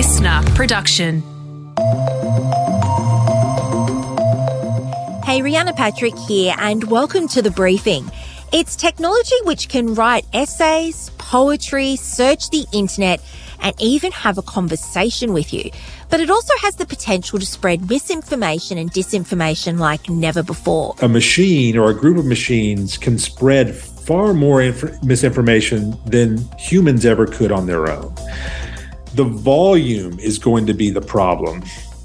listener production. Hey, Rhianna Patrick here, and welcome to the briefing. It's technology which can write essays, poetry, search the internet, and even have a conversation with you. But it also has the potential to spread misinformation and disinformation like never before. A machine or a group of machines can spread far more inf- misinformation than humans ever could on their own. The volume is going to be the problem.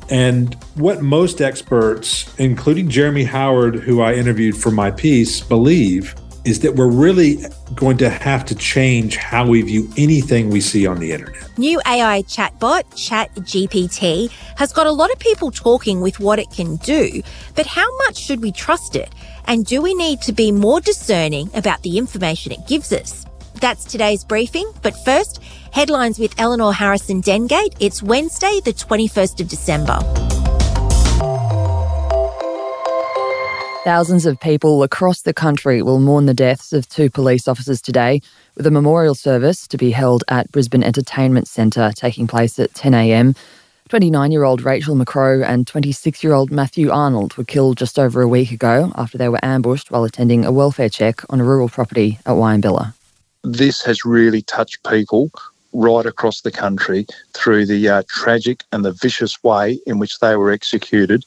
And what most experts, including Jeremy Howard, who I interviewed for my piece, believe is that we're really going to have to change how we view anything we see on the internet. New AI chatbot, ChatGPT, has got a lot of people talking with what it can do, but how much should we trust it? And do we need to be more discerning about the information it gives us? That's today's briefing, but first, headlines with Eleanor Harrison Dengate. It's Wednesday, the 21st of December. Thousands of people across the country will mourn the deaths of two police officers today, with a memorial service to be held at Brisbane Entertainment Centre taking place at 10am. 29 year old Rachel McCrow and 26 year old Matthew Arnold were killed just over a week ago after they were ambushed while attending a welfare check on a rural property at Wieambilla. This has really touched people right across the country through the uh, tragic and the vicious way in which they were executed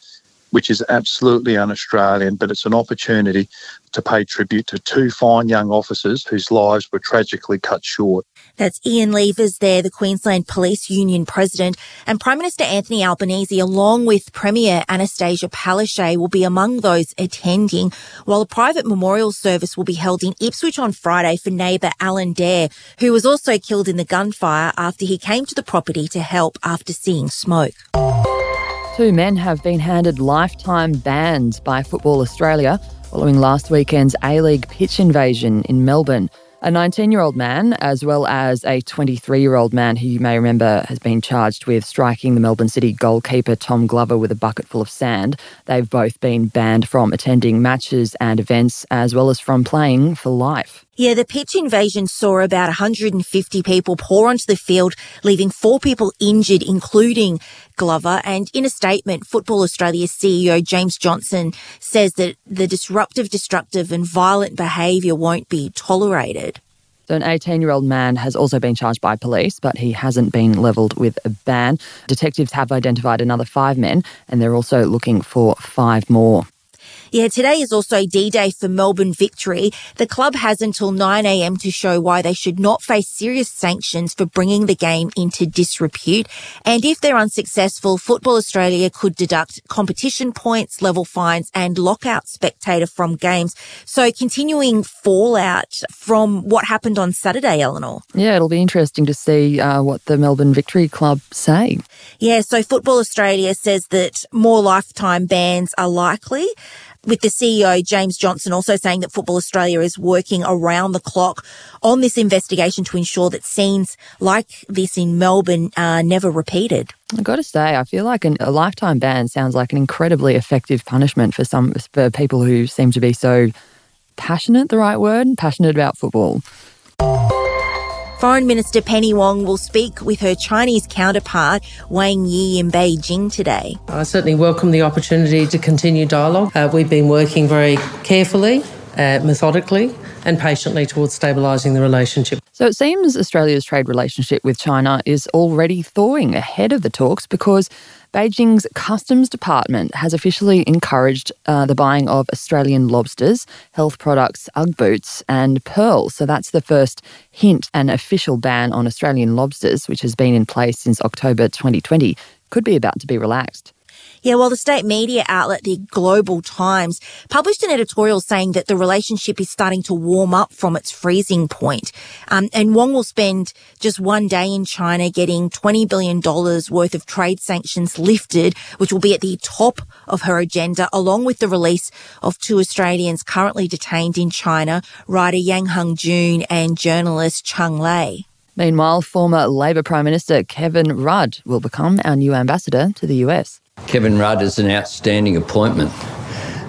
which is absolutely un Australian, but it's an opportunity to pay tribute to two fine young officers whose lives were tragically cut short. That's Ian Leavers there, the Queensland Police Union President, and Prime Minister Anthony Albanese, along with Premier Annastacia Palaszczuk, will be among those attending, while a private memorial service will be held in Ipswich on Friday for neighbour Alan Dare, who was also killed in the gunfire after he came to the property to help after seeing smoke. Two men have been handed lifetime bans by Football Australia following last weekend's A League pitch invasion in Melbourne. A 19 year old man, as well as a 23 year old man who you may remember has been charged with striking the Melbourne City goalkeeper Tom Glover with a bucket full of sand. They've both been banned from attending matches and events, as well as from playing for life. Yeah, the pitch invasion saw about 150 people pour onto the field, leaving four people injured, including Glover. And in a statement, Football Australia's CEO James Johnson says that the disruptive, destructive, and violent behaviour won't be tolerated. So, an 18 year old man has also been charged by police, but he hasn't been levelled with a ban. Detectives have identified another five men, and they're also looking for five more. Yeah, today is also D-Day for Melbourne Victory. The club has until 9am to show why they should not face serious sanctions for bringing the game into disrepute. And if they're unsuccessful, Football Australia could deduct competition points, level fines and lockout spectator from games. So continuing fallout from what happened on Saturday, Eleanor. Yeah, it'll be interesting to see uh, what the Melbourne Victory Club say. Yeah, so Football Australia says that more lifetime bans are likely with the CEO, James Johnson, also saying that Football Australia is working around the clock on this investigation to ensure that scenes like this in Melbourne are never repeated. I've got to say, I feel like an, a lifetime ban sounds like an incredibly effective punishment for some for people who seem to be so passionate, the right word, passionate about football. Foreign Minister Penny Wong will speak with her Chinese counterpart Wang Yi in Beijing today. I certainly welcome the opportunity to continue dialogue. Uh, we've been working very carefully, uh, methodically, and patiently towards stabilising the relationship. So it seems Australia's trade relationship with China is already thawing ahead of the talks because Beijing's Customs Department has officially encouraged uh, the buying of Australian lobsters, health products, Ugg boots, and pearls. So that's the first hint an official ban on Australian lobsters, which has been in place since October 2020, could be about to be relaxed. Yeah, well, the state media outlet, the Global Times, published an editorial saying that the relationship is starting to warm up from its freezing point. Um, and Wong will spend just one day in China getting $20 billion worth of trade sanctions lifted, which will be at the top of her agenda, along with the release of two Australians currently detained in China, writer Yang Hengjun and journalist Cheng Lei. Meanwhile, former Labor Prime Minister Kevin Rudd will become our new ambassador to the US. Kevin Rudd is an outstanding appointment.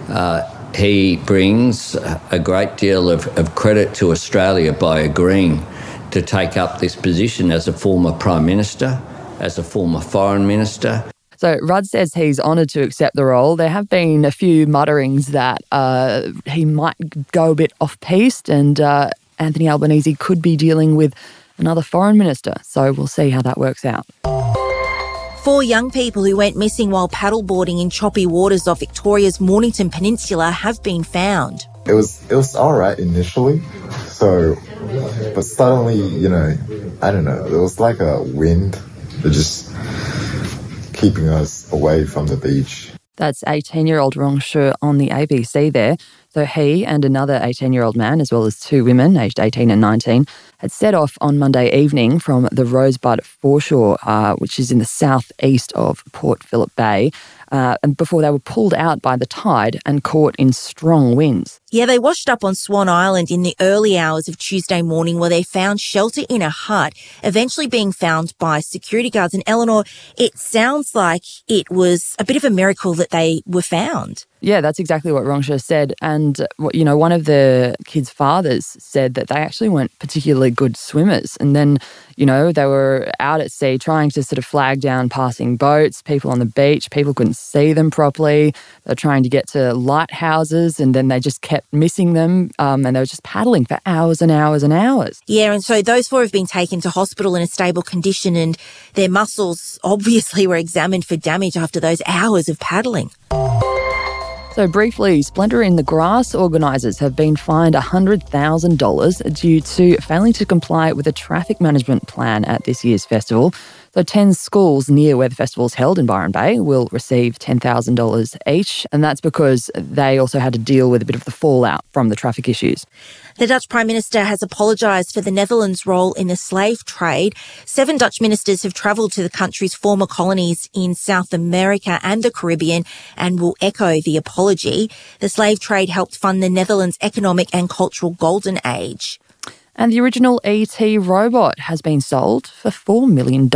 Uh, he brings a great deal of, of credit to Australia by agreeing to take up this position as a former Prime Minister as a former foreign minister. So Rudd says he's honoured to accept the role. There have been a few mutterings that uh, he might go a bit off piste, and uh, Anthony Albanese could be dealing with another foreign minister. So we'll see how that works out. Four young people who went missing while paddleboarding in choppy waters off Victoria's Mornington Peninsula have been found. It was it was all right initially, so but suddenly you know I don't know it was like a wind that just keeping us away from the beach. That's 18 year old Rong Shu on the ABC there. So he and another 18 year old man, as well as two women aged 18 and 19, had set off on Monday evening from the Rosebud foreshore, uh, which is in the southeast of Port Phillip Bay, uh, and before they were pulled out by the tide and caught in strong winds. Yeah, they washed up on Swan Island in the early hours of Tuesday morning where they found shelter in a hut, eventually being found by security guards. And Eleanor, it sounds like it was a bit of a miracle that they were found. Yeah, that's exactly what Rongsha said. And, you know, one of the kids' fathers said that they actually weren't particularly good swimmers. And then, you know, they were out at sea trying to sort of flag down passing boats, people on the beach. People couldn't see them properly. They're trying to get to lighthouses and then they just kept missing them. Um, and they were just paddling for hours and hours and hours. Yeah, and so those four have been taken to hospital in a stable condition and their muscles obviously were examined for damage after those hours of paddling. So, briefly, Splendour in the Grass organisers have been fined $100,000 due to failing to comply with a traffic management plan at this year's festival. So 10 schools near where the festival is held in Byron Bay will receive $10,000 each, and that's because they also had to deal with a bit of the fallout from the traffic issues. The Dutch Prime Minister has apologised for the Netherlands' role in the slave trade. Seven Dutch ministers have travelled to the country's former colonies in South America and the Caribbean and will echo the apology. The slave trade helped fund the Netherlands' economic and cultural golden age. And the original ET robot has been sold for $4 million.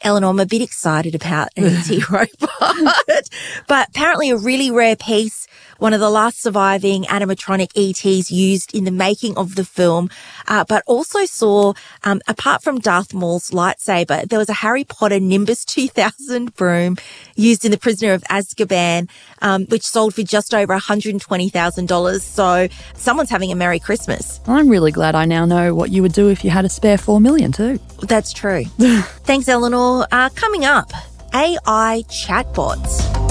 Eleanor, I'm a bit excited about an ET robot, but apparently a really rare piece one of the last surviving animatronic ETs used in the making of the film, uh, but also saw, um, apart from Darth Maul's lightsaber, there was a Harry Potter Nimbus 2000 broom used in The Prisoner of Azkaban, um, which sold for just over $120,000. So someone's having a Merry Christmas. I'm really glad I now know what you would do if you had a spare 4 million too. That's true. Thanks, Eleanor. Uh, coming up, AI chatbots.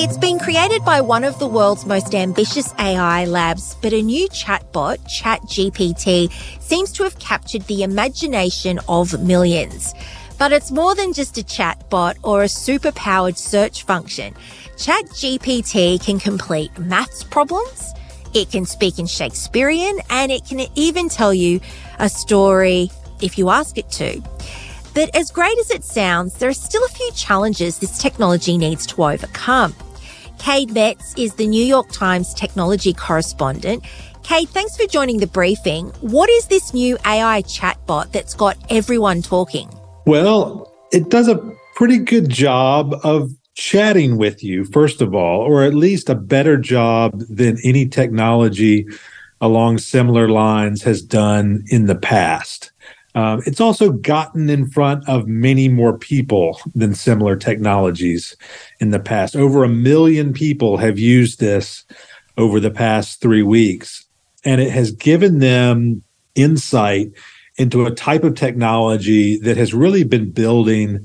It's been created by one of the world's most ambitious AI labs, but a new chatbot, ChatGPT, seems to have captured the imagination of millions. But it's more than just a chatbot or a superpowered search function. ChatGPT can complete maths problems, it can speak in Shakespearean, and it can even tell you a story if you ask it to. But as great as it sounds, there are still a few challenges this technology needs to overcome. Cade Metz is the New York Times technology correspondent. Kade, thanks for joining the briefing. What is this new AI chatbot that's got everyone talking? Well, it does a pretty good job of chatting with you, first of all, or at least a better job than any technology along similar lines has done in the past. Um, it's also gotten in front of many more people than similar technologies in the past. Over a million people have used this over the past three weeks, and it has given them insight into a type of technology that has really been building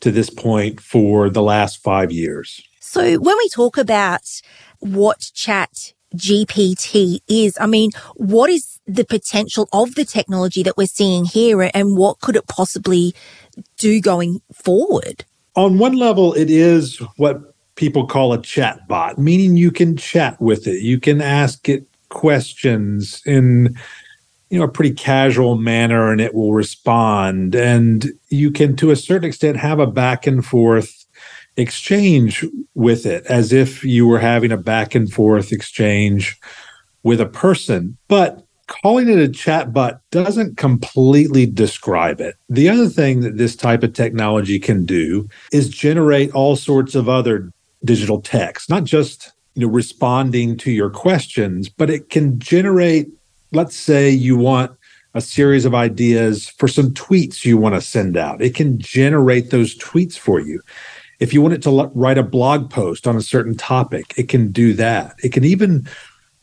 to this point for the last five years. So, when we talk about what chat GPT is, I mean, what is the potential of the technology that we're seeing here and what could it possibly do going forward? On one level, it is what people call a chat bot, meaning you can chat with it. You can ask it questions in you know a pretty casual manner and it will respond and you can to a certain extent have a back and forth exchange with it as if you were having a back and forth exchange with a person but calling it a chatbot doesn't completely describe it. The other thing that this type of technology can do is generate all sorts of other digital text, not just you know responding to your questions, but it can generate. Let's say you want a series of ideas for some tweets you want to send out. It can generate those tweets for you. If you want it to write a blog post on a certain topic, it can do that. It can even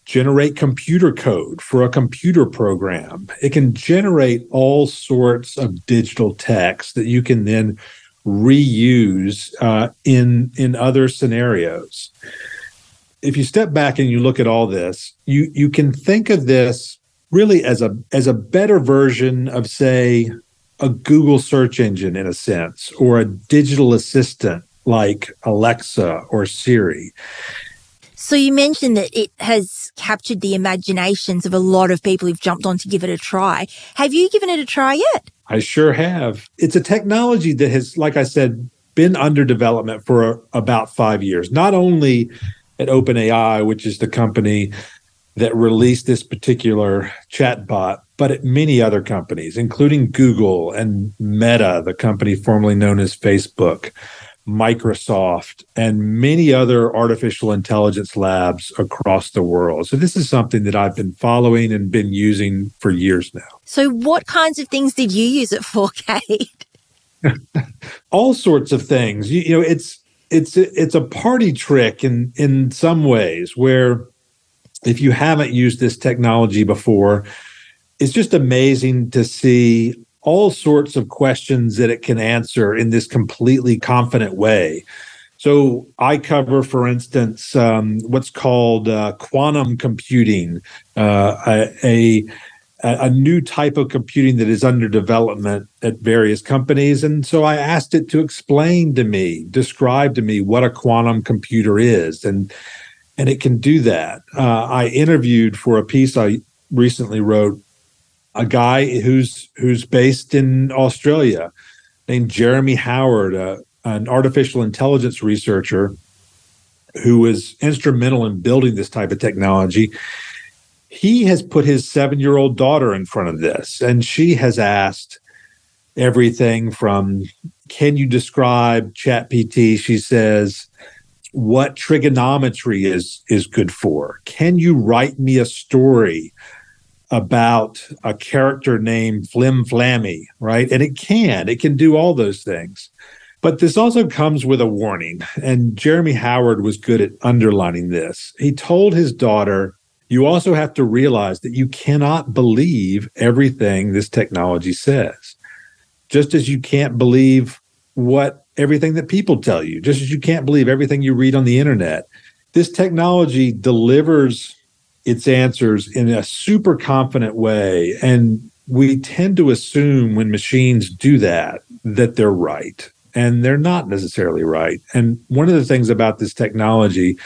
generate computer code for a computer program. It can generate all sorts of digital text that you can then reuse uh, in in other scenarios. If you step back and you look at all this, you you can think of this really as a as a better version of say a Google search engine in a sense or a digital assistant like Alexa or Siri. So you mentioned that it has captured the imaginations of a lot of people who've jumped on to give it a try. Have you given it a try yet? I sure have. It's a technology that has, like I said, been under development for about five years. Not only at OpenAI, which is the company that released this particular chatbot, but at many other companies, including Google and Meta, the company formerly known as Facebook. Microsoft, and many other artificial intelligence labs across the world. So, this is something that I've been following and been using for years now. So, what kinds of things did you use it for, Cade? All sorts of things. You, you know, it's it's it's a party trick in in some ways where if you haven't used this technology before, it's just amazing to see all sorts of questions that it can answer in this completely confident way. So I cover, for instance, um, what's called uh, quantum computing, uh, a, a, a new type of computing that is under development at various companies. And so I asked it to explain to me, describe to me what a quantum computer is, and and it can do that. Uh, I interviewed for a piece I recently wrote a guy who's who's based in Australia named Jeremy Howard, uh, an artificial intelligence researcher who was instrumental in building this type of technology. He has put his seven year old daughter in front of this, and she has asked everything from can you describe ChatGPT? She says, what trigonometry is is good for? Can you write me a story about a character named Flim Flammy, right? And it can, it can do all those things. But this also comes with a warning. And Jeremy Howard was good at underlining this. He told his daughter, you also have to realize that you cannot believe everything this technology says. Just as you can't believe what everything that people tell you, just as you can't believe everything you read on the internet. This technology delivers its answers in a super confident way. And we tend to assume when machines do that, that they're right. And they're not necessarily right. And one of the things about this technology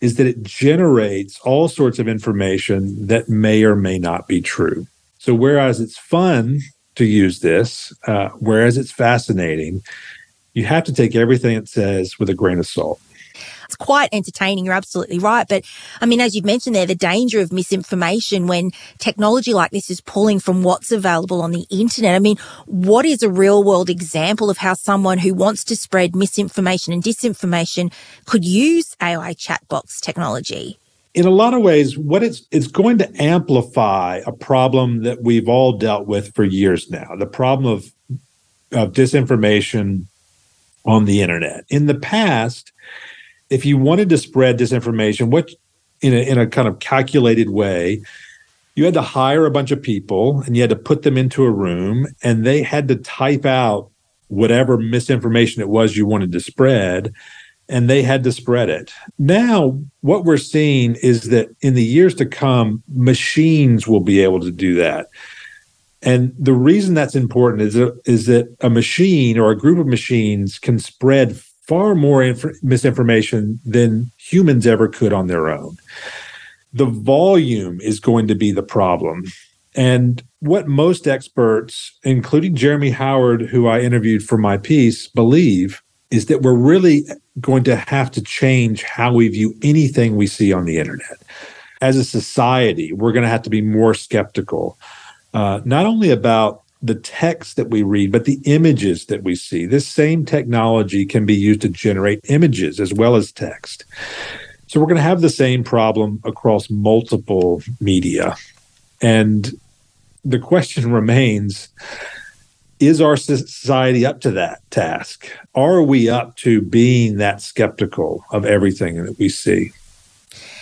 is that it generates all sorts of information that may or may not be true. So, whereas it's fun to use this, uh, whereas it's fascinating, you have to take everything it says with a grain of salt. It's quite entertaining. You're absolutely right. But I mean, as you've mentioned there, the danger of misinformation when technology like this is pulling from what's available on the internet. I mean, what is a real world example of how someone who wants to spread misinformation and disinformation could use AI chatbots technology? in a lot of ways, what it's it's going to amplify a problem that we've all dealt with for years now. The problem of of disinformation on the internet. In the past, if you wanted to spread disinformation, what in a, in a kind of calculated way, you had to hire a bunch of people and you had to put them into a room and they had to type out whatever misinformation it was you wanted to spread and they had to spread it. Now, what we're seeing is that in the years to come, machines will be able to do that. And the reason that's important is, is that a machine or a group of machines can spread far more inf- misinformation than humans ever could on their own. The volume is going to be the problem. And what most experts, including Jeremy Howard, who I interviewed for my piece, believe is that we're really going to have to change how we view anything we see on the internet. As a society, we're going to have to be more skeptical, uh, not only about the text that we read, but the images that we see. This same technology can be used to generate images as well as text. So we're going to have the same problem across multiple media. And the question remains is our society up to that task? Are we up to being that skeptical of everything that we see?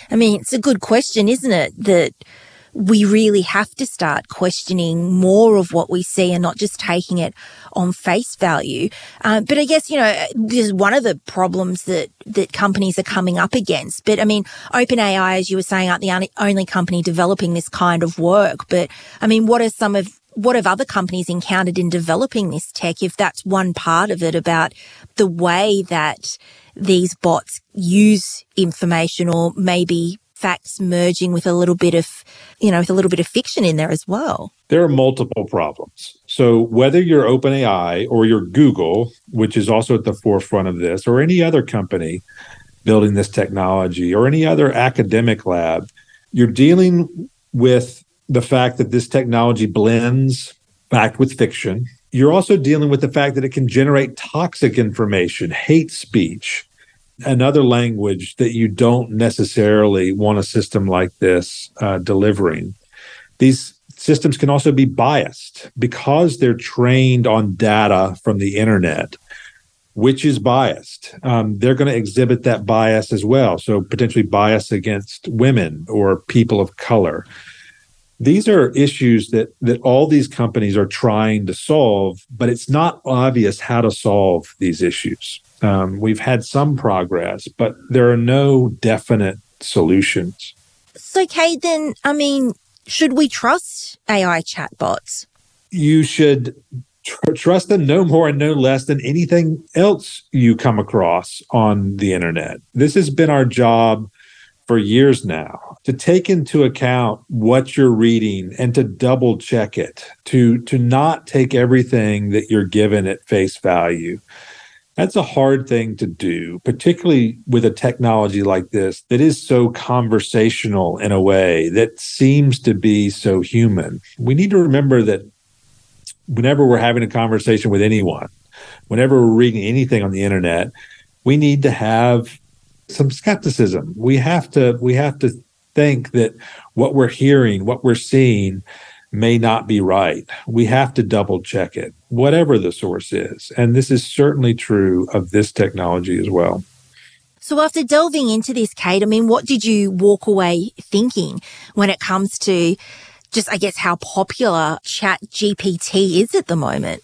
I mean, it's a good question, isn't it? That we really have to start questioning more of what we see and not just taking it on face value. Um, but I guess, you know, this is one of the problems that, that companies are coming up against. But I mean, OpenAI, as you were saying, aren't the only company developing this kind of work. But I mean, what are some of what have other companies encountered in developing this tech if that's one part of it about the way that these bots use information or maybe facts merging with a little bit of, you know, with a little bit of fiction in there as well. There are multiple problems. So whether you're OpenAI or you're Google, which is also at the forefront of this, or any other company building this technology, or any other academic lab, you're dealing with the fact that this technology blends fact with fiction. You're also dealing with the fact that it can generate toxic information, hate speech, another language that you don't necessarily want a system like this uh, delivering. These systems can also be biased because they're trained on data from the internet, which is biased. Um, they're going to exhibit that bias as well. So, potentially bias against women or people of color. These are issues that that all these companies are trying to solve, but it's not obvious how to solve these issues. Um, we've had some progress, but there are no definite solutions. So, Cade, then, I mean, should we trust AI chatbots? You should tr- trust them no more and no less than anything else you come across on the internet. This has been our job for years now to take into account what you're reading and to double check it to to not take everything that you're given at face value that's a hard thing to do, particularly with a technology like this that is so conversational in a way that seems to be so human. We need to remember that whenever we're having a conversation with anyone, whenever we're reading anything on the internet, we need to have some skepticism. We have to we have to think that what we're hearing, what we're seeing may not be right. We have to double check it, whatever the source is. And this is certainly true of this technology as well. So after delving into this, Cade, I mean, what did you walk away thinking when it comes to just, I guess, how popular ChatGPT is at the moment?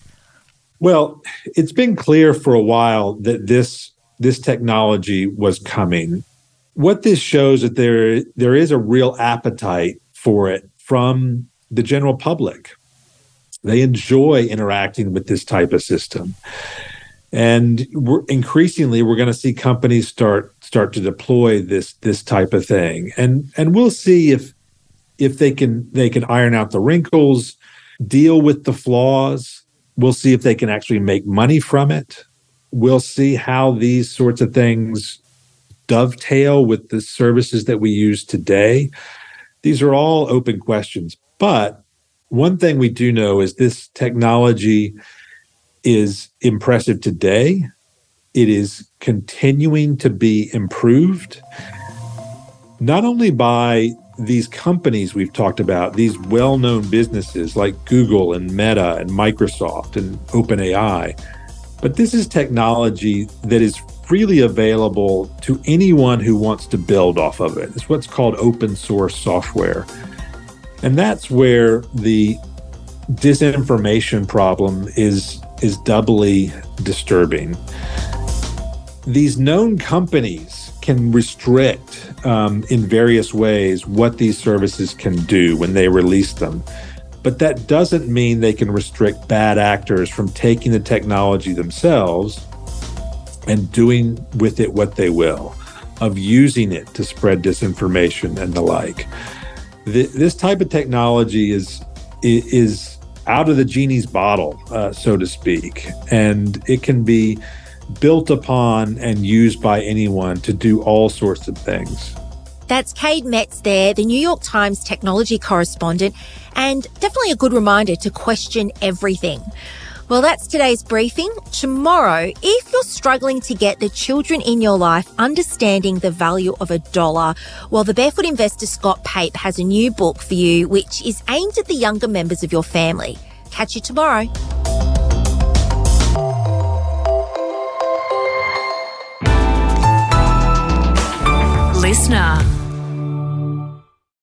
Well, it's been clear for a while that this this technology was coming. What this shows that there there is a real appetite for it from the general public. They enjoy interacting with this type of system. And we're, increasingly, we're going to see companies start start to deploy this this type of thing, and and we'll see if if they can they can iron out the wrinkles, deal with the flaws. We'll see if they can actually make money from it. We'll see how these sorts of things dovetail with the services that we use today. These are all open questions. But one thing we do know is this technology is impressive today. It is continuing to be improved, not only by these companies we've talked about, these well known businesses like Google and Meta and Microsoft and OpenAI, but this is technology that is freely available to anyone who wants to build off of it. It's what's called open source software. And that's where the disinformation problem is is doubly disturbing. These known companies can restrict um, in various ways what these services can do when they release them. But that doesn't mean they can restrict bad actors from taking the technology themselves and doing with it what they will, of using it to spread disinformation and the like this type of technology is is out of the genie's bottle, uh, so to speak, and it can be built upon and used by anyone to do all sorts of things. That's Cade Metz there, the New York Times technology correspondent, and definitely a good reminder to question everything. Well, that's today's briefing. Tomorrow, if you're struggling to get the children in your life understanding the value of a dollar, well, the Barefoot investor Scott Pape has a new book for you, which is aimed at the younger members of your family. Catch you tomorrow. Listener.